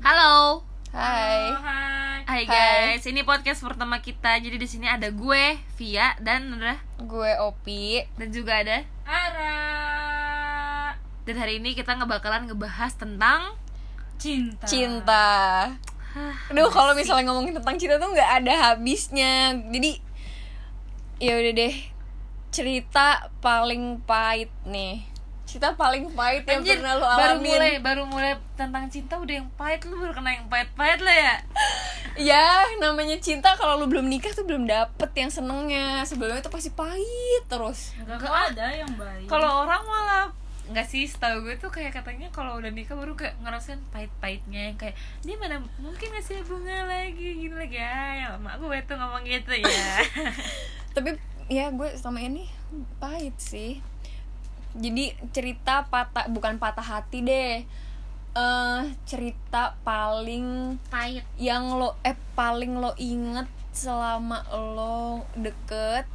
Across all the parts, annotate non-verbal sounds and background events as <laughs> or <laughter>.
Halo. Hai. hai. Hai Hai. guys, ini podcast pertama kita. Jadi di sini ada gue, Via dan udah Gue Opi. dan juga ada Ara dan hari ini kita ngebakalan ngebahas tentang cinta. Cinta. Aduh, kalau misalnya ngomongin tentang cinta tuh nggak ada habisnya. Jadi ya udah deh. Cerita paling pahit nih. Cerita paling pahit yang Anjir, pernah lo baru alamin. mulai baru mulai tentang cinta udah yang pahit lu baru kena yang pahit-pahit lo ya. <laughs> Ya, namanya cinta kalau lu belum nikah tuh belum dapet yang senengnya. Sebelumnya tuh pasti pahit terus. Gak ada yang baik. Kalau orang malah nggak sih setahu gue tuh kayak katanya kalau udah nikah baru kayak ngerasain pahit-pahitnya yang kayak dia mana mungkin ngasih bunga lagi gini lagi ya ya mak gue tuh ngomong gitu ya <laughs> Tapi ya gue sama ini pahit sih. Jadi cerita patah bukan patah hati deh. eh cerita paling pahit yang lo eh paling lo inget selama lo deket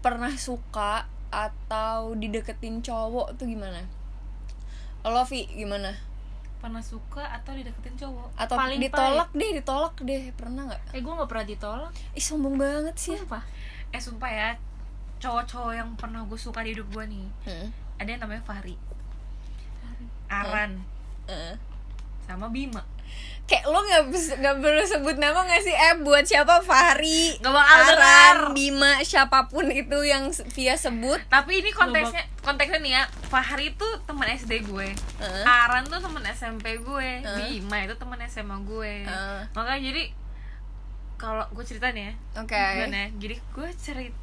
pernah suka atau dideketin cowok tuh gimana? Lo Vi gimana? pernah suka atau dideketin cowok Atau Paling ditolak deh, ditolak deh, pernah nggak? eh gue gak pernah ditolak. Ih sombong banget sih. Sumpah. eh sumpah ya cowok-cowok yang pernah gue suka di hidup gue nih Hmm. ada yang namanya Fahri Aran Eh. sama Bima Kayak lo nggak nggak perlu sebut nama nggak sih? Eh buat siapa Fahri, Gak bakal Aran, dengar. Bima, siapa pun itu yang via sebut. tapi ini konteksnya konteksnya nih ya Fahri tuh teman SD gue Heeh. Aran tuh teman SMP gue Heeh. Bima itu teman SMA gue Heeh. makanya jadi kalau gue cerita nih ya Oke. gimana ya jadi gue cerita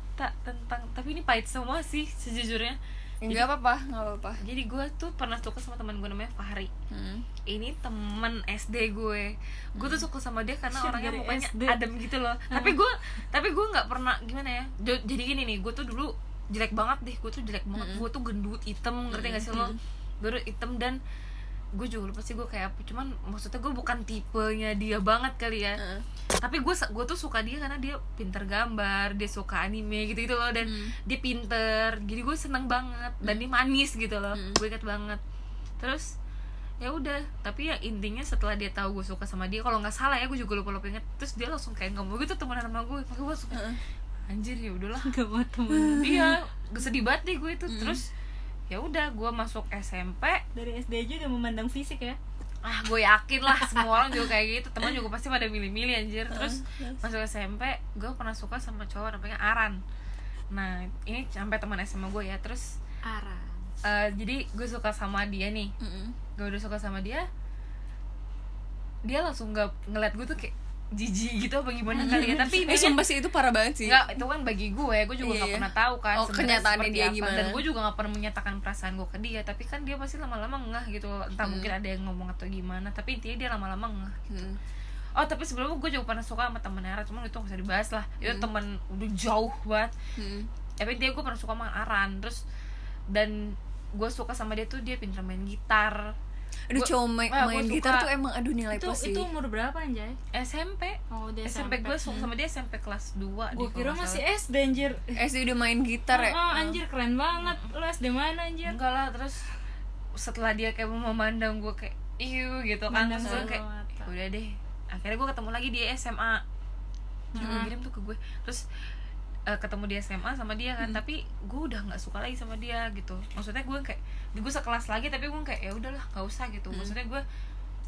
tentang tapi ini pahit semua sih sejujurnya. Nggak apa-apa, nggak apa-apa. jadi gue tuh pernah suka sama teman gue namanya Fahri. Hmm. ini temen SD gue gue tuh suka sama dia karena Shit, orangnya mukanya SD. adem gitu loh. Tapi gue tapi gue nggak pernah gimana ya jadi gini nih gue tuh dulu jelek banget deh gue tuh jelek banget. Gue tuh gendut hitam ngerti gak sih lo? Gue tuh hitam dan gue juga lupa sih gue kayak apa cuman maksudnya gue bukan tipenya dia banget kali ya Heeh. tapi gue gue tuh suka dia karena dia pinter gambar dia suka anime gitu gitu loh dan Hmm. dia pinter jadi gue seneng banget dan dia manis gitu loh Hmm. gue inget banget terus ya udah tapi ya intinya setelah dia tahu gue suka sama dia kalau nggak salah ya gue juga lupa lupa inget terus dia langsung kayak ngomong gitu temenan sama gue makanya gue suka Heeh. anjir ya udahlah Gak mau temen. iya sedih banget deh gue itu terus ya udah gue masuk SMP Dari SD aja udah memandang fisik ya. ah gue yakin lah semua orang juga kayak gitu. Teman juga pasti pada milih-milih anjir. Terus masuk SMP gue pernah suka sama cowok namanya Aran. Nah ini sampai teman SMA gue ya. Terus Aran. eh, jadi gue suka sama dia nih. Mm-mm. gue udah suka sama dia dia langsung nggak ngeliat gue tuh kayak jijik gitu apa gimana kali ya tapi <laughs> Eh sumpah sih itu parah banget sih Enggak, itu kan bagi gue, gue juga nggak iya. pernah tahu kan Oh, sebenarnya kenyataannya dia apa. gimana. Dan gue juga nggak pernah menyatakan perasaan gue ke dia, tapi kan dia pasti lama-lama ngeh gitu. Entah Hmm. mungkin ada yang ngomong atau gimana, tapi intinya dia lama-lama ngeh. Hmm. Oh, tapi sebelumnya gue juga pernah suka sama temen Ara, cuman itu gak usah dibahas lah. Itu temen udah jauh banget. Hmm. Tapi dia gue pernah suka sama Aran, terus dan gue suka sama dia tuh dia pintar main gitar. Aduh cowok main, main gitar tuh emang aduh nilai Itu plus sih itu umur berapa anjay? SMP. Oh, dia SMP, gue suka sama dia SMP kelas 2 Gue kira masih SD anjir. SD udah main gitar ya Oh, anjir keren banget. Lu SD mana anjir? enggak lah terus setelah dia kayak mau memandang gue kayak iu gitu kan Mandang terus gue kayak mata. "Ya udah deh akhirnya gue ketemu lagi di SMA dia Hmm. ngirim tuh ke gue terus eh, ketemu di SMA sama dia Hmm. kan tapi gue udah nggak suka lagi sama dia gitu. Maksudnya gue kayak gue sekelas lagi tapi gue kayak ya udahlah nggak usah gitu. Hmm. maksudnya gue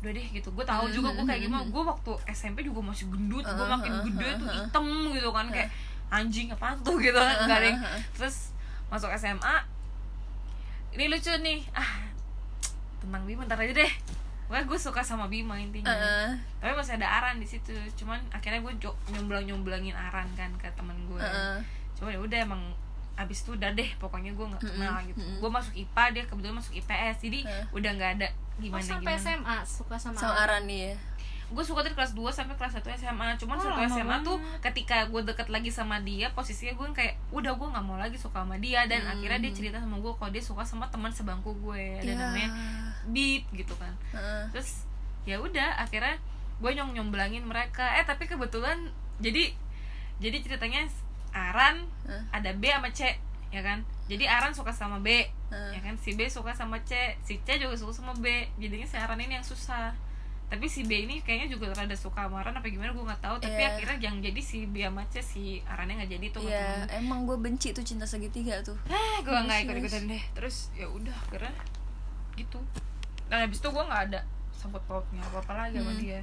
udah deh gitu. Gue tahu juga gue kayak gimana gue waktu SMP juga masih gendut gue makin gede tuh hitam gitu kan. Kayak anjing apa tuh? <laughs> Gitu kan. Nggak ada yang terus masuk SMA ini lucu nih. Ah tentang Bima ntar aja deh Pokoknya gue suka sama Bima intinya Heeh. tapi masih ada Aran di situ cuman akhirnya gue nyomblang nyomblangin Aran kan ke temen gue Heeh. cuma ya udah emang abis itu udah deh pokoknya gue nggak kenal gitu gue masuk IPA dia kebetulan masuk IPS jadi Heeh. udah nggak ada Oh, gimana sampai gimana SMA suka sama, sama Aran nih ya gue suka dari kelas 2 sampai kelas 1 SMA cuman Oh, satu SMA tuh banget. ketika gue deket lagi sama dia posisinya gue kayak udah gue nggak mau lagi suka sama dia dan Hmm. akhirnya dia cerita sama gue kalau dia suka sama teman sebangku gue ada Ya. namanya Bip gitu kan. Heeh. terus ya udah akhirnya gue nyong nyomblangin mereka. Eh tapi kebetulan jadi jadi ceritanya Aran Hah? ada B sama C ya kan? Jadi Aran suka sama B Hah. ya kan? Si B suka sama C si C juga suka sama B. Jadinya si Aran ini yang susah. Tapi si B ini kayaknya juga rada suka amaran apa gimana gue nggak tahu. Tapi Iya. akhirnya yang jadi si B sama C si Arannya nggak jadi tuh Iya, emang gue benci tuh cinta segitiga tuh. ah gue nggak ikut ikutan deh. Terus ya udah akhirnya gitu dan habis itu gue nggak ada sangkut pautnya apa apa lagi sama Hmm. dia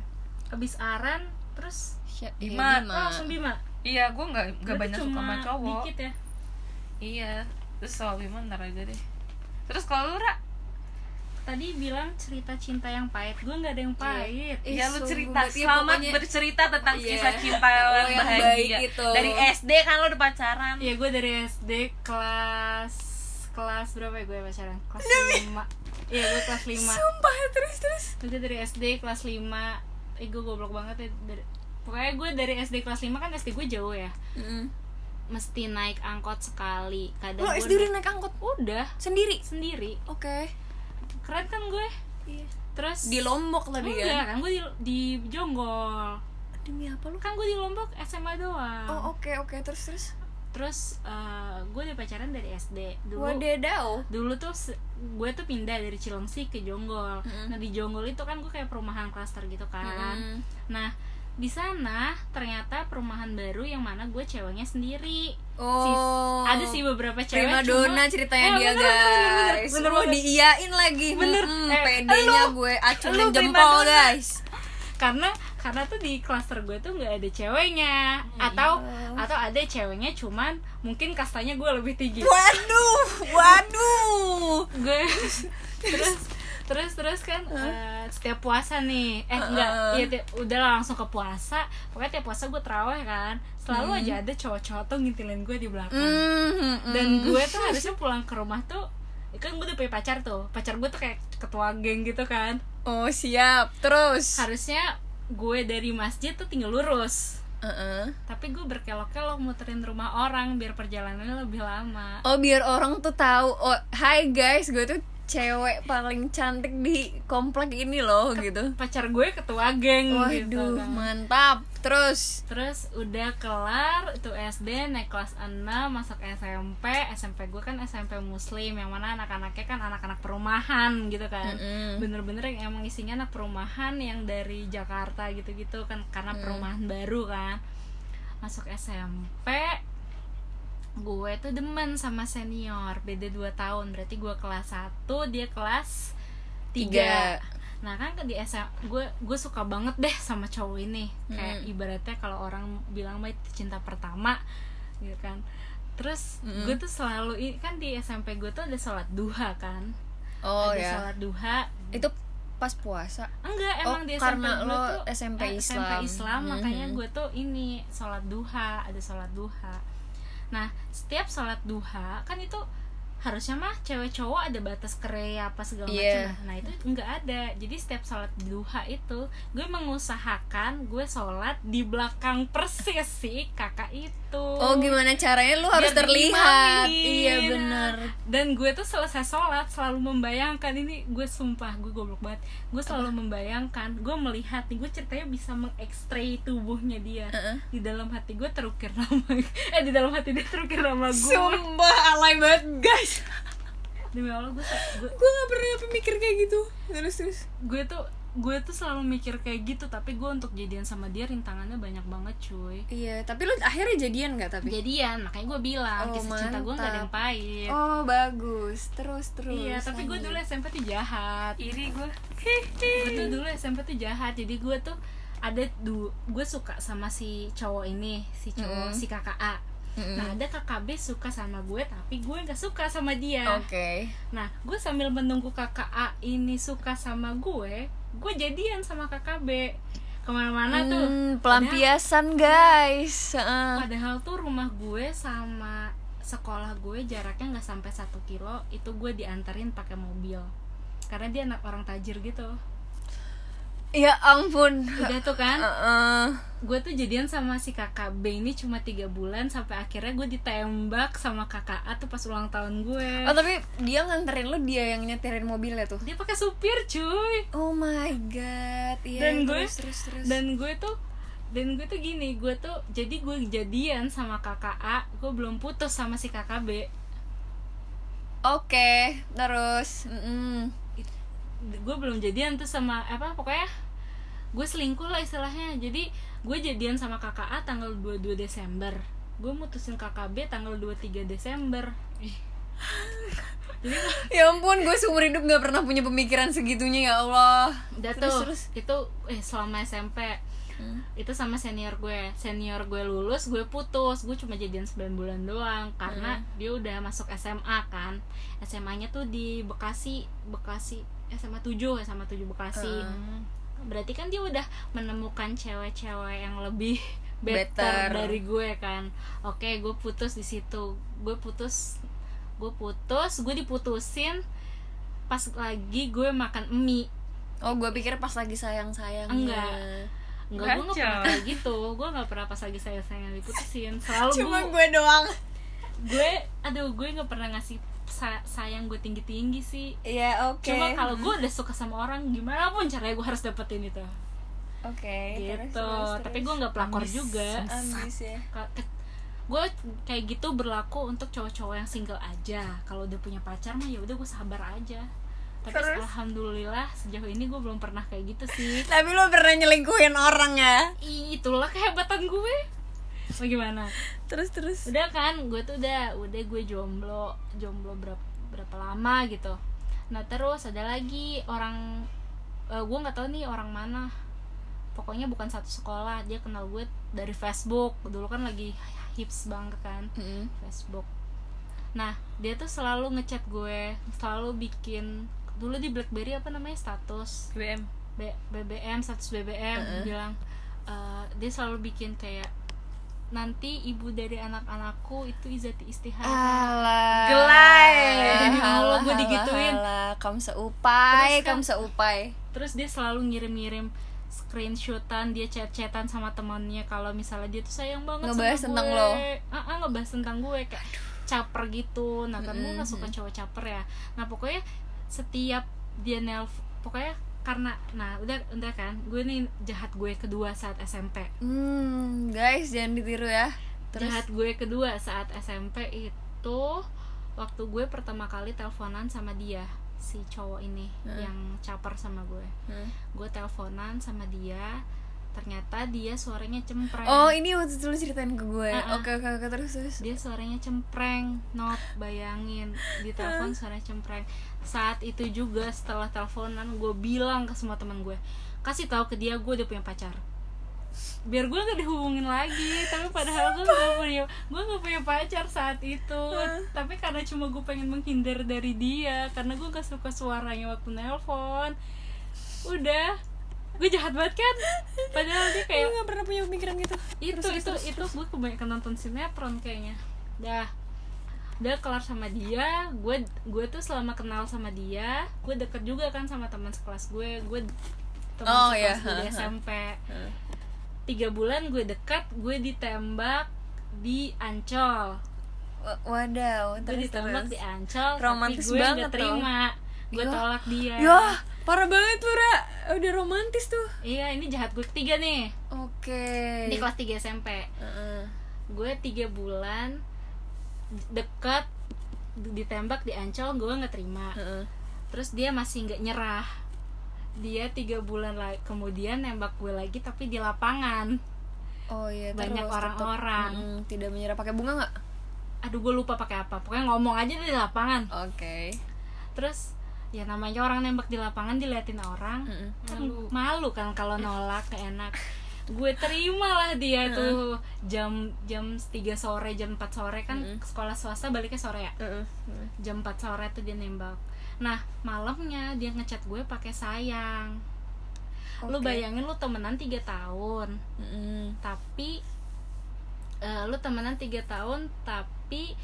Abis Aran terus Siap, Bima. oh, langsung Bima. iya gue nggak nggak banyak suka sama cuma cowok Dikit ya. iya terus soal Bima ntar aja deh terus kalau lu Ra Tadi bilang cerita cinta yang pahit. Gue nggak ada yang pahit. Ih, ya lu cerita. Iya, selamat pokoknya- bercerita tentang Iya. kisah cinta Lo yang yang bahagia baik itu. dari SD kan lo udah pacaran Iya gue dari SD kelas kelas berapa ya gue pacaran? Kelas 5 Iya gue kelas 5 Sumpah terus terus. Gue dari SD kelas 5 Eh gue goblok banget ya dari, Pokoknya gue dari SD kelas 5 kan SD gue jauh ya Mesti naik angkot sekali Kadang Lo SD udah naik angkot Udah sendiri. sendiri Oke. Keren kan gue Iya. Terus Di Lombok tadi Enggak kan. kan gue di, di Jonggol Demi apa lu? Kan gue di Lombok SMA doang Oh, oke oke terus terus. Terus eh, gue udah pacaran dari SD Dulu Wadaw. dulu tuh gue tuh pindah dari Cilengsi ke Jonggol. Mm-mm. Nah di Jonggol itu kan gue kayak perumahan klaster gitu kan. Mm-mm. Nah di sana ternyata perumahan baru yang mana gue ceweknya sendiri. Oh. Ada sih beberapa cewek. Prima cuma- dona ceritanya Eh, dia bener, bener, bener, guys. bener Mau banget. diiyain lagi. Bener. Mm-mm, Eh, lu- gue acungin jempol guys. Karena karena tuh di klaster gue tuh nggak ada ceweknya atau atau ada ceweknya cuman mungkin kastanya gue lebih tinggi. Waduh, waduh. gue <laughs> terus terus terus kan eh, setiap puasa nih eh enggak Heeh. ya ti- udah langsung ke puasa pokoknya tiap puasa gue terawih kan selalu aja ada cowok-cowok tuh ngintilin gue di belakang Mm, mm, dan mm. gue tuh harusnya pulang ke rumah tuh kan gue udah punya pacar tuh pacar gue tuh kayak ketua geng gitu kan Oh siap. Terus. harusnya gue dari masjid tuh tinggal lurus Heeh. tapi gue berkelok-kelok muterin rumah orang biar perjalanannya lebih lama Oh biar orang tuh tahu. Oh, hai guys, gue tuh cewek paling cantik di komplek ini loh gitu. pacar gue ketua geng gitu Waduh, kan. mantap. Terus. Terus udah kelar itu SD naik kelas 6 masuk SMP SMP gue kan SMP muslim yang mana anak-anaknya kan anak-anak perumahan gitu kan bener-bener yang emang isinya anak perumahan yang dari Jakarta gitu-gitu kan karena perumahan baru kan masuk SMP gue tuh demen sama senior beda 2 tahun berarti gue kelas 1 dia kelas 3 Tiga. nah kan di SMA gue gue suka banget deh sama cowok ini kayak ibaratnya kalau orang bilang mah itu cinta pertama gitu kan terus Mm-mm. gue tuh selalu kan di SMP gue tuh ada sholat duha kan Oh ada ya. sholat duha Itu pas puasa. enggak Oh, emang di SMP karena gue lo tuh SMP eh, SMP Islam. Islam makanya gue tuh ini sholat duha ada sholat duha nah setiap sholat duha kan itu harusnya mah cewek cowok ada batas kere apa segala Iya. macam nah itu nggak ada jadi setiap sholat duha itu gue mengusahakan gue sholat di belakang persis si kakak itu Oh gimana caranya lu harus Biar terlihat. Iya benar. dan gue tuh selesai sholat selalu membayangkan ini gue sumpah gue goblok banget gue selalu membayangkan gue melihat nih gue ceritanya bisa mengekstray tubuhnya dia Heeh. di dalam hati gue terukir nama <laughs> eh di dalam hati dia terukir nama gue Sumpah alay banget guys. Demi allah gue gue Gue gak pernah mikir kayak gitu. Terus terus. gue tuh gue tuh selalu mikir kayak gitu tapi gue untuk jadian sama dia rintangannya banyak banget cuy Iya, tapi lu akhirnya jadian gak tapi? jadian makanya gue bilang Oh, kisah cinta gue gak ada yang mantap. pahit Oh bagus. Terus terus. iya tapi gue dulu SMP tuh jahat iri gue gue tuh <laughs> dulu SMP tuh jahat jadi gue tuh ada du gue suka sama si cowok ini si cowok Mm. si kakak A Mm-mm. nah ada kakak B suka sama gue tapi gue nggak suka sama dia Oke. nah gue sambil menunggu kakak A ini suka sama gue gue jadian sama kakak B ke mana-mana tuh Hmm, pelampiasan guys. Heeh. padahal tuh rumah gue sama sekolah gue jaraknya nggak sampai satu kilo itu gue dianterin pakai mobil karena dia anak orang tajir gitu Ya ampun. udah tuh kan Heeh. gue tuh jadian sama si kakak B ini cuma tiga bulan sampai akhirnya gue ditembak sama kakak A tuh pas ulang tahun gue Oh tapi dia nganterin lu dia yang nyetirin mobilnya tuh. dia pakai supir cuy Oh my god. Iya. Dan gue- terus, terus terus. dan gue tuh dan gue tuh gini gue tuh jadi gue jadian sama kakak A gue belum putus sama si kakak B Oke, terus. Mm-mm. Gue belum jadian tuh sama apa pokoknya gue selingkuh lah istilahnya. Jadi gue jadian sama kakak A tanggal 22 Desember. Gue mutusin kakak B tanggal 23 Desember. Jadi <laughs> ya ampun gue seumur hidup nggak pernah punya pemikiran segitunya ya Allah. Udah Terus, tuh terus. itu eh selama SMP itu sama senior gue. Senior gue lulus gue putus. Gue cuma jadian 9 bulan doang. Karena dia udah masuk SMA kan. SMA nya tuh di Bekasi Bekasi SMA 7 SMA 7 Bekasi. Berarti kan dia udah menemukan cewek-cewek yang lebih <laughs> better, Better. dari gue kan. Oke gue putus di situ. Gue putus gue putus gue diputusin pas lagi gue makan mie. Oh gue pikir pas lagi sayang sayang Enggak. Enggak, gue gak pernah kayak gitu. Gue gak pernah pas lagi sayang-sayang diputusin. Selalu cuma gue, gue doang. Gue Aduh, gue gak pernah ngasih sa- sayang gue tinggi-tinggi sih. Ya oke. Cuma kalau gue udah suka sama orang Gimana pun caranya gue harus dapetin itu. Oke Gitu. terus, terus, Tapi gue gak pelakor Ambis. juga. Ambis ya. Gue kayak gitu berlaku untuk cowok-cowok yang single aja. Kalau udah punya pacar mah ya udah gue sabar aja. Tapi Terus? alhamdulillah sejauh ini gue belum pernah kayak gitu sih. Tapi lo pernah nyelingkuhin orang ya? Itulah kehebatan gue bagaimana terus terus. Udah kan gue tuh udah udah gue jomblo jomblo berapa berapa lama gitu. Nah terus ada lagi orang eh, gue nggak tahu nih orang mana. Pokoknya bukan satu sekolah dia kenal gue dari Facebook. Dulu kan lagi hips banget kan Mm. Facebook. Nah dia tuh selalu ngechat gue selalu bikin dulu di BlackBerry apa namanya status. BM B- BBM status BBM Heeh. bilang eh, dia selalu bikin kayak nanti ibu dari anak-anakku itu izati istihara Alah Gelai. Demi Allah, Halah, gua digituin. Kamu seupai kan- Kamu seupai terus dia selalu ngirim-ngirim screenshotan dia chat-chatan sama temannya kalau misalnya dia tuh sayang banget Ngebahas sama tentang gue. lo. Ah, ah, ngebahas tentang gue kayak caper gitu nah kan gue Mm-mm. nggak suka cowok caper ya nah pokoknya setiap dia nelf pokoknya karena nah udah udah kan gue nih jahat gue kedua saat SMP Hmm guys jangan ditiru ya Terus jahat gue kedua saat SMP itu waktu gue pertama kali teleponan sama dia si cowok ini Hmm. yang caper sama gue Hmm. gue teleponan sama dia ternyata dia suaranya cempreng. Oh ini waktu itu lu ceritain ke gue. Oke oke oke terus terus. Dia suaranya cempreng not bayangin di telepon suaranya cempreng. Saat itu juga setelah teleponan gue bilang ke semua teman gue kasih tahu ke dia gue udah punya pacar. Biar gue gak dihubungin lagi tapi padahal gue gak punya gue gak punya pacar saat itu. Tapi karena cuma gue pengen menghindar dari dia karena gue gak suka suaranya waktu nelpon. Udah gue jahat banget kan? Padahal dia kayak Gue gak pernah punya pemikiran gitu. Itu itu itu gue kebanyakan nonton sinetron kayaknya. Dah. Udah kelar sama dia gue gue tuh selama kenal sama dia gue deket juga kan sama teman sekelas gue. Gue teman Oh, sekelas iya. gue di. <laughs> SMP tiga bulan gue dekat gue ditembak di Ancol. Wadaw gue terus ditembak terus. Di Ancol Romantis tapi gue banget nggak terima. gue tolak dia. Yah parah banget lu Ra Udah romantis tuh. Iya ini jahat gue ketiga nih. Oke. Di kelas 3 SMP Heeh. gue tiga bulan dekat ditembak di ancol gue nggak terima. Heeh. terus dia masih nggak nyerah. Dia tiga bulan la- kemudian nembak gue lagi tapi di lapangan. Oh iya Banyak orang-orang. mm, Tidak menyerah. Pakai bunga nggak? aduh gue lupa pakai apa. Pokoknya ngomong aja di lapangan. Oke. Terus ya namanya orang nembak di lapangan diliatin orang Mm-mm. kan malu kan kalau nolak enak <laughs> gue terima lah dia tuh jam jam 3 sore jam 4 sore kan Mm-mm. sekolah swasta baliknya sore ya Heeh. jam 4 sore tuh dia nembak nah malamnya dia ngechat gue pakai sayang lu Oke. bayangin lu temenan tiga tahun Mm-mm. tapi eh, lu temenan tiga tahun tapi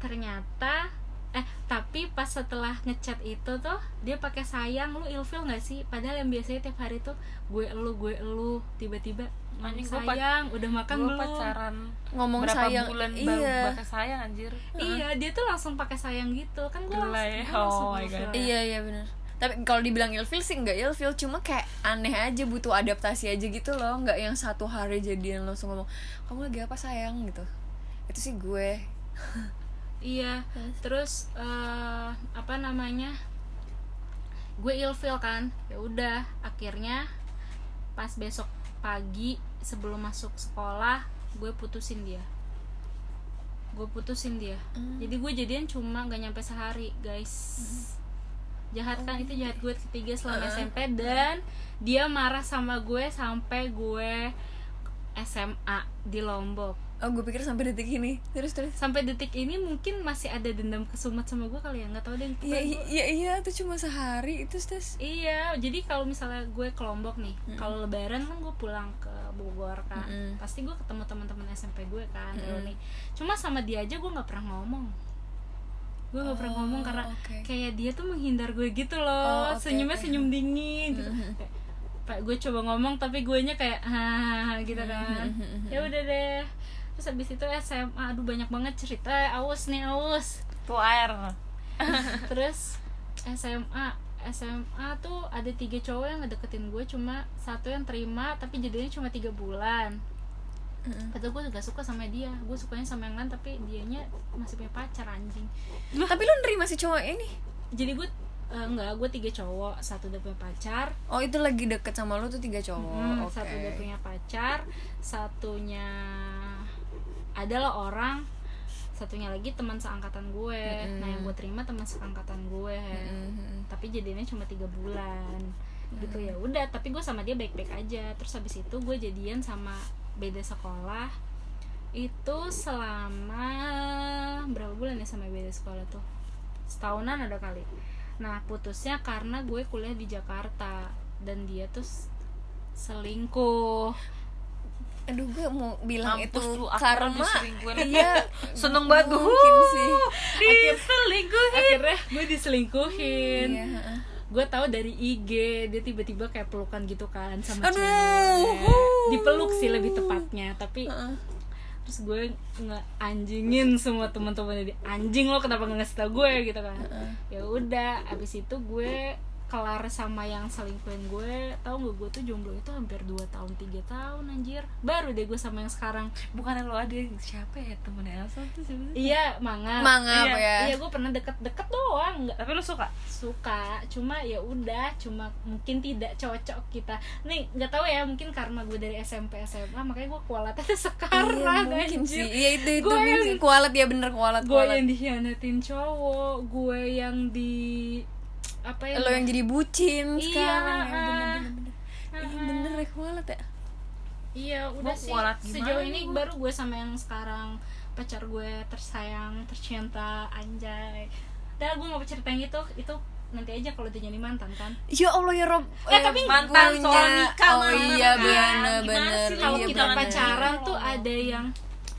ternyata eh tapi pas setelah ngechat itu tuh dia pakai sayang lu ilfil nggak sih padahal yang biasanya tiap hari tuh gue elu gue elu tiba-tiba pac- sayang udah makan gue belum pacaran Ngomong berapa sayang bulan baru Iya pakai sayang anjir iya dia tuh langsung pakai sayang gitu kan gue Gila langsung, ya. gua langsung Oh my ilfil. God. Iya iya benar. Tapi kalau dibilang ilfil sih nggak ilfil, cuma kayak aneh aja butuh adaptasi aja gitu loh, nggak yang satu hari jadian langsung ngomong kamu lagi apa sayang gitu. Itu sih gue. <laughs> Iya, terus? eh, apa namanya? Gue ilfil kan. Ya udah, akhirnya pas besok pagi sebelum masuk sekolah gue putusin dia. Gue putusin dia. Hmm. jadi gue jadian cuma gak nyampe sehari guys. Jahat kan? Itu jahat gue ketiga selama SMP dan dia marah sama gue sampai gue SMA di Lombok oh gue pikir sampai detik ini terus terus sampai detik ini mungkin masih ada dendam kesumat sama gue kali ya nggak tahu deh iya iya iya itu cuma sehari itu terus Iya, jadi kalau misalnya gue ke Lombok nih, kalau Lebaran kan gue pulang ke Bogor kan, Mm-mm. pasti gue ketemu teman-teman SMP gue kan, reuni. Cuma sama dia aja gue nggak pernah ngomong, gue nggak pernah Oh, ngomong karena oke. kayak dia tuh menghindar gue gitu Oh, loh, oke, senyumnya oke. senyum dingin gitu. Kayak, Pak gue coba ngomong tapi gue nya kayak hahaha gitu kan, ya udah deh. Terus habis itu SMA, aduh banyak banget cerita, aus nih aus. Tuh air. <laughs> Terus SMA SMA tuh ada tiga cowok yang ngedeketin gue cuma satu yang terima tapi jadinya cuma tiga bulan. Mm-mm. Kata gue gak suka sama dia. Gue sukanya sama yang lain tapi dianya masih punya pacar anjing. Tapi lu nerima si cowok ini? Jadi gue eh, enggak gue tiga cowok. Satu udah punya pacar. Oh itu lagi deket sama lu tuh tiga cowok. Hmm, oke. satu udah punya pacar. Satunya adalah orang satunya lagi teman seangkatan gue. Mm-mm. nah yang gue terima teman seangkatan gue. Mm-mm. tapi jadinya cuma tiga bulan. Gitu ya udah. Tapi gue sama dia baik-baik aja. Terus habis itu gue jadian sama beda sekolah. Itu selama berapa bulan ya sama beda sekolah tuh? Setahunan ada kali. Nah putusnya karena gue kuliah di Jakarta. Dan dia tuh selingkuh aduh gue mau bilang Mampus itu lu, akhirnya karma. diselingkuhin. iya. <laughs> Seneng banget gue mungkin sih. diselingkuhin. akhirnya gue diselingkuhin. Iya heeh. gue tahu dari IG dia tiba-tiba kayak pelukan gitu kan sama Aduh. cewek. dipeluk sih lebih tepatnya tapi Heeh. terus gue nge anjingin semua teman-temannya dia anjing lo kenapa nggak ngasih tau gue? Gitu kan. Ya udah abis itu gue kelar sama yang selingkuhin gue tau nggak gue tuh jomblo itu hampir 2 tahun tiga tahun anjir. Baru deh gue sama yang sekarang. Bukan lo ada yang siapa ya? Temennya Elsa tuh siapa sih? iya manga. Mangap Iya, ya. iya gue pernah deket-deket doang. Nggak tapi lo suka? Suka cuma ya udah cuma mungkin tidak cocok kita. Nih nggak tahu ya mungkin karena gue dari SMP SMA makanya gue kualatnya sekarang iya mungkin anjir. sih. Iya itu itu Gue mungkin yang- kualat ya bener kualat gue kualat. yang dikhianatin cowok gue yang di apa ya lo yang jadi bucin Iya, sekarang ya ah. bener bener bener. Iya bener ya kualat ya. Iya udah Gua sih sejauh ini baru gue sama yang sekarang. Pacar gue tersayang tercinta anjay. Dah gue mau cerita yang itu itu nanti aja kalau dia jadi mantan kan? Ya allah ya rob. Eh, tapi mantan punya- soal nikah, oh mantan iya kan? bener bener sih kalau iya, kita bener. pacaran tuh ada yang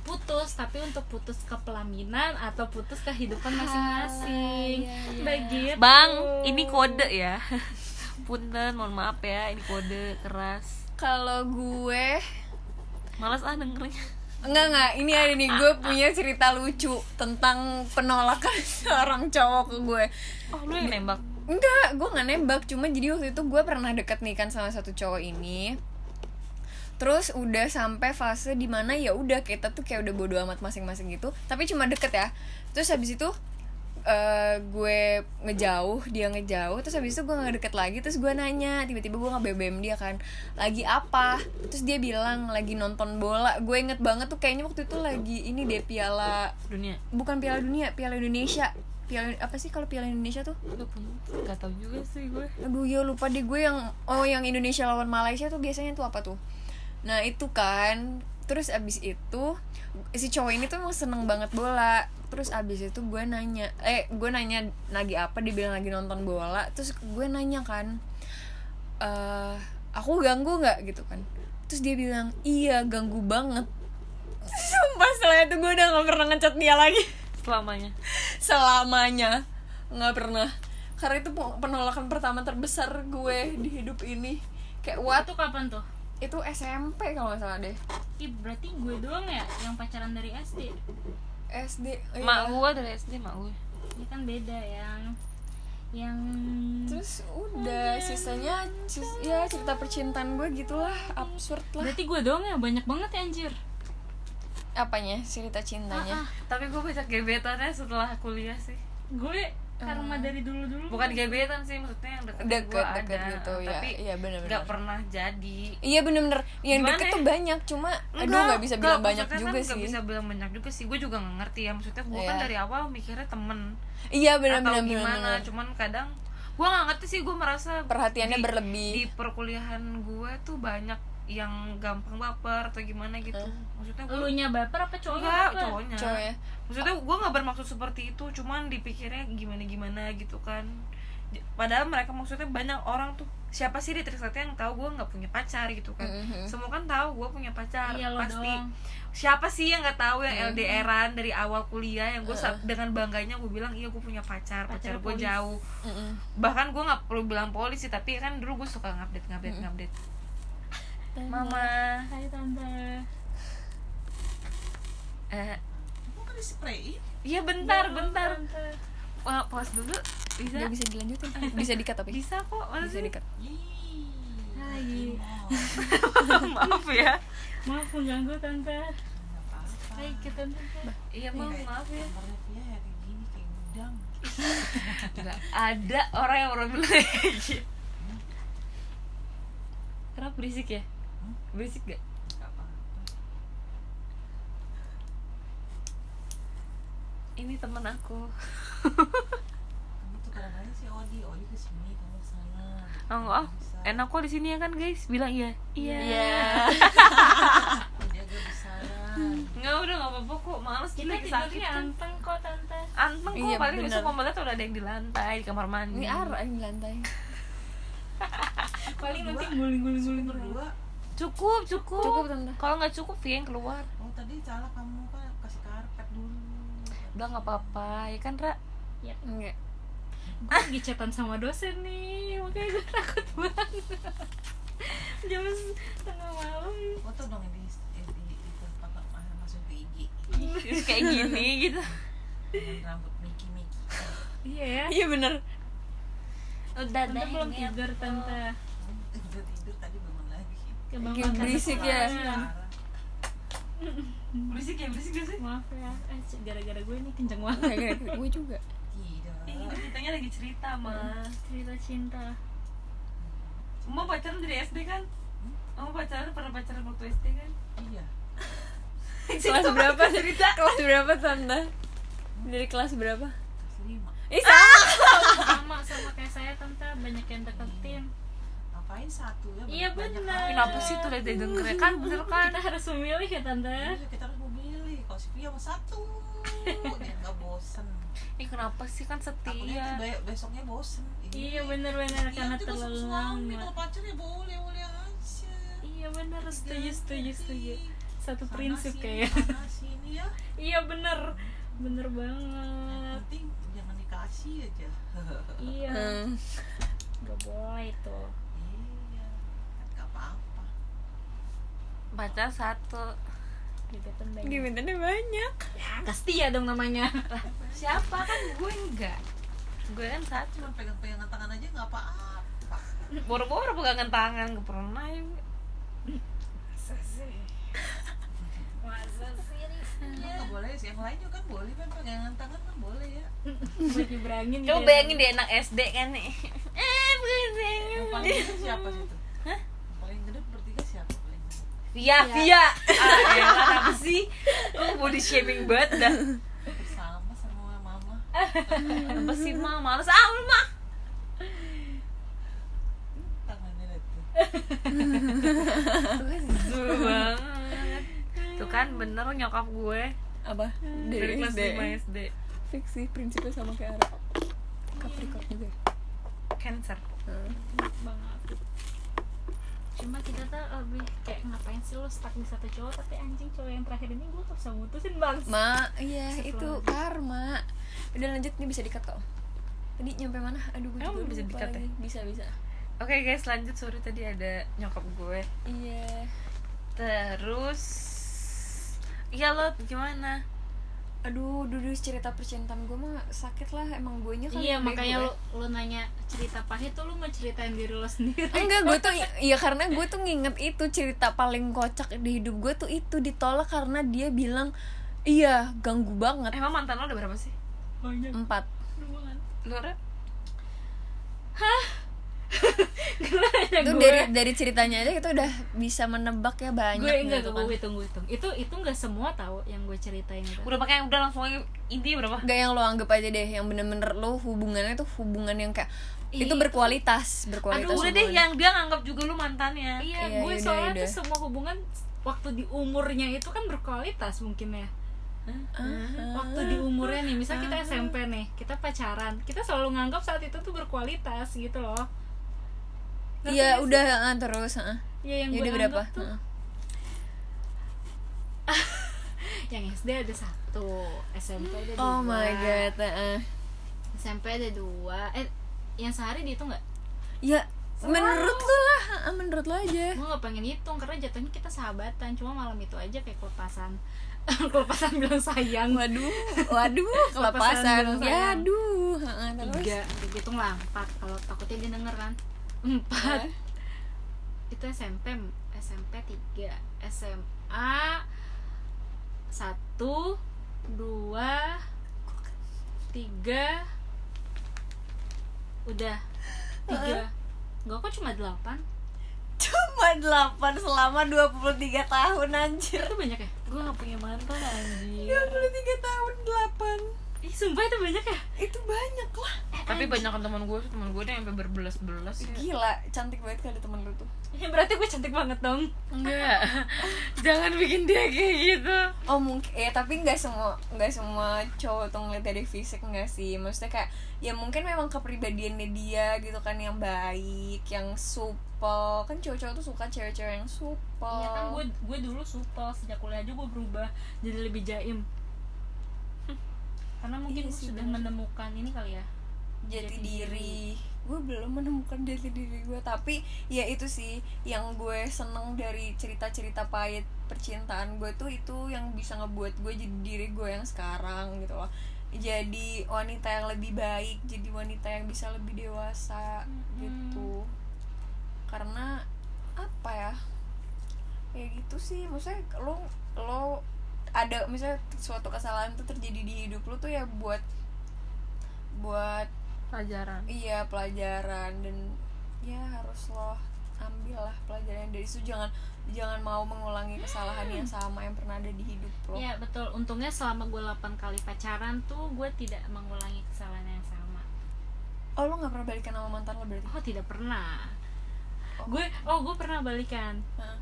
putus tapi untuk putus ke pelaminan atau putus kehidupan masing-masing. iya, iya. begitu. Bang ini kode ya. <laughs> Punten mohon maaf ya ini kode keras. Kalau gue malas ah dengernya. Enggak enggak, ini ada nih gue punya cerita lucu tentang penolakan <laughs> seorang cowok ke gue. oh lu yang nembak? Enggak, gue nggak nembak, cuma jadi waktu itu gue pernah deket nih kan sama satu cowok ini. Terus udah sampai fase di mana ya udah kita tuh kayak udah bodo amat masing-masing gitu, tapi cuma deket ya. Terus habis itu eh, gue ngejauh, dia ngejauh, terus habis itu gue nggak deket lagi, terus gue nanya, tiba-tiba gue nge BBM dia kan, lagi apa? Terus dia bilang lagi nonton bola. Gue inget banget tuh kayaknya waktu itu lagi ini deh piala, dunia bukan piala dunia, piala Indonesia. Piala apa sih kalau piala Indonesia tuh? nggak tahu juga sih gue Aduh ya lupa deh gue yang oh yang Indonesia lawan Malaysia tuh biasanya tuh apa tuh? Nah itu kan. Terus abis itu si cowok ini tuh emang seneng banget bola. Terus abis itu gue nanya eh gue nanya lagi apa dia bilang lagi nonton bola. Terus gue nanya kan eh aku ganggu nggak? Gitu kan. Terus dia bilang iya ganggu banget. <laughs> Sumpah setelah itu gue udah gak pernah ngechat dia lagi. Selamanya. Selamanya. Nggak pernah. Karena itu penolakan pertama terbesar gue di hidup ini. Kayak what? Itu kapan tuh itu SMP kalau nggak salah deh. Ih, berarti gue doang ya yang pacaran dari SD SD oh iya. mak gue dari SD mak gue ini kan beda yang yang terus udah sisanya cis- ya cerita percintaan gue gitulah absurd lah. Berarti gue doang ya? Banyak banget ya anjir. Apanya cerita cintanya? Ah, ah. tapi gue banyak gebetannya setelah kuliah sih. Gue karma dari dulu dulu bukan gebetan sih maksudnya yang deket, Deket, deket ada gitu, ya. tapi Iya, bener-bener. nggak pernah jadi iya bener-bener yang Gimana deket ya? tuh banyak cuma aduh nggak bisa bilang banyak juga kan sih nggak bisa bilang banyak juga sih gue juga nggak ngerti ya maksudnya gue kan Iya. dari awal mikirnya temen iya atau bener-bener gimana bener-bener. cuman kadang gue nggak ngerti sih gue merasa Perhatiannya di- berlebih. di perkuliahan gue tuh banyak yang gampang baper atau gimana gitu. Maksudnya gue lu nya baper apa cowoknya enggak baper? cowoknya. Cowok ya? maksudnya gue nggak bermaksud seperti itu cuman dipikirnya gimana gimana gitu kan. Padahal mereka maksudnya banyak orang tuh siapa sih di Trisakti yang tahu gue nggak punya pacar gitu kan? Mhm. semua kan tahu gue punya pacar Iya, pasti. doang. siapa sih yang nggak tahu yang Mhm. LDRan dari awal kuliah yang gue dengan bangganya gue bilang iya gue punya pacar pacar, Pacar gue jauh. Mm-mm. bahkan gue nggak perlu bilang polisi tapi kan dulu gue suka ngupdate ngupdate ngupdate mama. Hai tante eh. Kok kan disprayin? iya bentar Ya, bentar. tante. Wah, pause dulu. Bisa? Nggak bisa dilanjutin. Bisa dikat tapi bisa kok mana bisa sih dikat Hai. <laughs> maaf ya. Maaf mengganggu tante. Hai kita tante iya maaf Kayak maaf ya. ya. Nggak ada orang yang orang bilang kayak gitu. Kenapa berisik ya Berisik gak? Ini temen aku. Kamu tuh kadang-kadang si Odi, Odi ke sini, kamu ke sana. gitu. oh, oh Bisa. enak kok di sini ya kan guys? Bilang iya. Iya. <laughs> Dia agak besaran. nggak udah nggak apa-apa kok. Males kita tidurnya anteng kok tante. Anteng kok Iya, paling bener. besok mau melihat udah ada yang di lantai di kamar mandi. Ini arah di lantai. <laughs> Paling nanti Berdua, guling-guling suruh guling berdua. Cukup cukup. Cukup, Tante. kalau nggak cukup yang keluar. Oh tadi salah kamu kan kasih karpet dulu. udah nggak apa-apa. Ya kan Ra? Ya. Enggak gue lagi chatan sama dosen nih. Makanya gue takut banget. Jam tengah malam. Foto dong mana masuk ke IG. Terus kayak gini gitu. Rambut Miki Miki. iya ya. Iya bener. Udah tante belum tidur tante. Udah tidur tadi karena berisik ya. Parah. berisik ya berisik gak sih maaf ya eh gara-gara gue nih kenceng banget Gara-gara gue <laughs> juga Tidak. Ih, itu ceritanya lagi cerita mah cerita cinta Mau pacaran dari SD kan? Kamu pacaran pernah pacaran waktu SD kan? Iya. <laughs> kelas berapa cerita kelas berapa tante dari kelas berapa Kelas lima. Ih sama sama sama kayak saya tante banyak yang deketin Ngapain satu ya? Iya, banyak benar. Kenapa sih tuh dari dengernya kan bener kan? kita harus memilih ya tante Iya, kita harus memilih. Kalau si Via mau satu, dia nggak bosen. Ih kenapa sih kan Takutnya setia? be- besoknya bosen. iya bener-bener Iya, karena terlalu suami lama kalau pacar ya boleh boleh aja. iya bener setuju setuju setuju satu Sana prinsip sini, kayak sana sini ya. <laughs> iya bener bener Yang banget penting jangan dikasih aja. <laughs> iya Hmm. gak boleh tuh iya, kan nggak apa-apa. Pacar satu gebetan banyak Gebetannya banyak ya dong namanya Siapa kan gue enggak Gue kan satu Cuma pegang-pegangan tangan aja nggak apa-apa. Boro-boro pegangan tangan Gak pernah ya masa sih masa sih nggak boleh sih. Yang lain juga kan boleh kan pegangan tangan kan boleh ya. buat nyebrangin Coba ya. bayangin deh anak SD kan nih Eh begini Yang paling siapa sih itu? Hah? Yang paling gede bertiga siapa paling gede? Via, Via. Ah <laughs> ya apa sih? Lu body shaming banget dah. Bersama sama mama. <laughs> Apa sih mah males. Ah lu mah. <laughs> Zul banget. Tuh kan bener nyokap gue. Apa? Dari kelas SD. 5 SD fix sih prinsipnya sama kayak Ara. Capricorn juga. Cancer. Hmm. banget cuma kita tuh lebih kayak ngapain sih lo stuck di satu cowok tapi anjing cowok yang terakhir ini gue tuh bisa mutusin bang Ma, iya Setelah itu lanjut. karma. Udah lanjut nih bisa dikat kok. Tadi nyampe mana? Aduh, gue juga bisa di-cut ya? lagi. Bisa bisa. Oke guys lanjut sorry tadi ada nyokap gue Iya. Terus Iya lo gimana? Aduh, dulu cerita percintaan gue mah sakit lah emang gue nya kan iya makanya lo lo nanya cerita pahit tuh lo mau ceritain diri lo sendiri. Enggak, gue tuh <laughs> iya karena gue tuh nginget itu cerita paling kocak di hidup gue tuh itu ditolak karena dia bilang iya ganggu banget. Emang mantan lo ada berapa sih? banyak. Empat. Banget Nora itu gue dari dari ceritanya aja kita udah bisa menebak ya banyak gue enggak gitu gue kan. hitung gue hitung itu itu enggak semua tahu yang gue ceritain itu udah pakai udah langsung aja intinya berapa? Gak yang lo anggap aja deh yang bener-bener lo hubungannya tuh hubungan yang kayak Ih, itu berkualitas berkualitas aduh udah deh yang dia nganggap juga lu mantannya. Iya, Iya, gue yaudah, soalnya yaudah. tuh semua hubungan waktu di umurnya itu kan berkualitas mungkin ya. Waktu di umurnya nih misal kita SMP nih kita pacaran kita selalu nganggap saat itu tuh berkualitas gitu loh iya gak udah ah, terus ah. Iya yang jadi gue berapa? tuh Ah. <laughs> yang SD ada satu SMP ada dua. oh my god ah. SMP ada dua. Eh yang sehari dihitung nggak? Ya menurut lo lah ah, menurut lo aja. Gue nggak pengen hitung karena jatuhnya kita sahabatan. Cuma malam itu aja kayak kelepasan. <laughs> Kelepasan bilang sayang. Waduh <laughs> waduh Kelepasan kelepasan bilang ya sayang. aduh ah, terus? Tiga dihitung lah empat. Kalau takutnya dia denger kan empat. Itu SMP SMP tiga SMA satu dua tiga. Udah tiga. Enggak kok cuma delapan? Cuma 8 selama 23 tahun anjir. Itu banyak ya? gue gak punya mantan anjir. 23 tahun 8 Ih sumpah itu banyak ya? itu banyak lah. Tapi banyak kan teman gue teman gue yang sampai berbelas-belas ya. Gila cantik banget kali temen lu tuh. Ya berarti gue cantik banget dong. Enggak. <laughs> Jangan bikin dia kayak gitu. Oh mungkin ya tapi nggak semua nggak semua cowok tuh ngeliat dari fisik nggak sih? Maksudnya kayak ya mungkin memang kepribadiannya dia gitu kan yang baik yang supel. Kan cowok-cowok tuh suka cewek-cewek yang supel. Iya kan gue gue dulu supel. Sejak kuliah aja gue berubah jadi lebih jaim karena mungkin Iya gue sih, sudah bener. menemukan ini kali ya jati jati diri. gue belum menemukan jati diri gue tapi ya itu sih yang gue seneng dari cerita-cerita pahit percintaan gue tuh itu yang bisa ngebuat gue jadi diri gue yang sekarang gitu loh. Jadi wanita yang lebih baik jadi wanita yang bisa lebih dewasa gitu. Karena apa ya? Ya gitu sih maksudnya lo lo ada misalnya suatu kesalahan tuh terjadi di hidup lo tuh ya buat buat pelajaran. Iya pelajaran. Dan ya harus lo ambil lah pelajaran dari situ. Jangan jangan mau mengulangi kesalahan yang sama yang pernah ada di hidup lo. Iya betul. Untungnya selama gue 8 kali pacaran tuh gue tidak mengulangi kesalahan yang sama. Oh lo nggak pernah balikan sama mantan lo berarti? Oh tidak pernah. Oh. gue oh gue pernah balikan. Hah.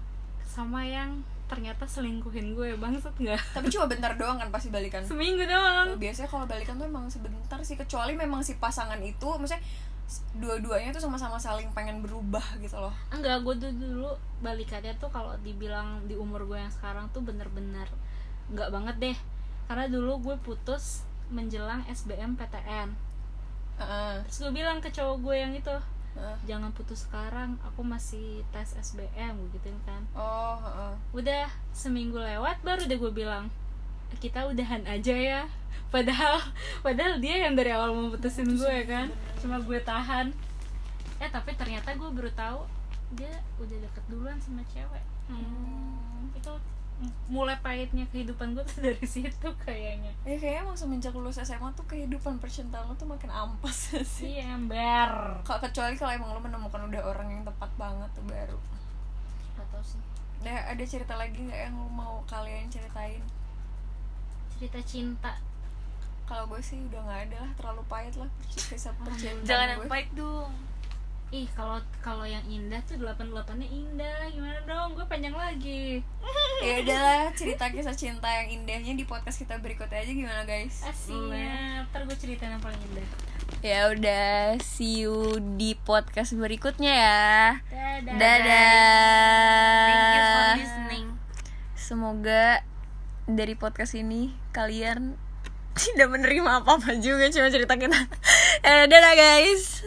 sama yang ternyata selingkuhin gue bangsat nggak? Tapi cuma bentar doang kan pasti balikan seminggu doang. Biasanya kalau balikan tuh emang sebentar sih kecuali memang si pasangan itu maksudnya dua-duanya tuh sama-sama saling pengen berubah gitu loh. Enggak gue dulu, dulu balikannya tuh kalau dibilang di umur gue yang sekarang tuh bener-bener enggak banget deh. Karena dulu gue putus menjelang SBM PTN Heeh, terus gue bilang ke cowok gue yang itu jangan putus sekarang aku masih tes SBM gue gituin kan. Oh heeh. udah seminggu lewat baru deh gue bilang kita udahan aja ya. <laughs> Padahal padahal dia yang dari awal mau putusin gue kan. Cuma gue tahan. Eh tapi ternyata gue baru tahu dia udah deket duluan sama cewek. Hmm, mulai pahitnya kehidupan gue tuh <laughs> dari situ kayaknya. Ya kayaknya emang semenjak lulus SMA tuh kehidupan percintaan lo tuh makin ampas <laughs> sih? Iya ember Kak, kecuali kalau emang lo menemukan udah orang yang tepat banget tuh baru. Atau sih. Nah, ada cerita lagi nggak yang lo mau kalian ceritain? cerita cinta. Kalau gue sih udah nggak ada lah, terlalu pahit lah kisah percintaan jangan yang pahit dong ih kalau kalau yang indah tuh delapan delapannya indah gimana dong gue panjang lagi <laughs> Ya udahlah, cerita kisah cinta yang indahnya di podcast kita berikutnya aja gimana guys? Asyik, ntar gue ceritain yang paling indah Ya udah, see you di podcast berikutnya ya. Dadah. Dadah. thank you for listening Semoga dari podcast ini kalian <laughs> tidak menerima apa-apa juga cuma cerita kita. Eh, dadah guys.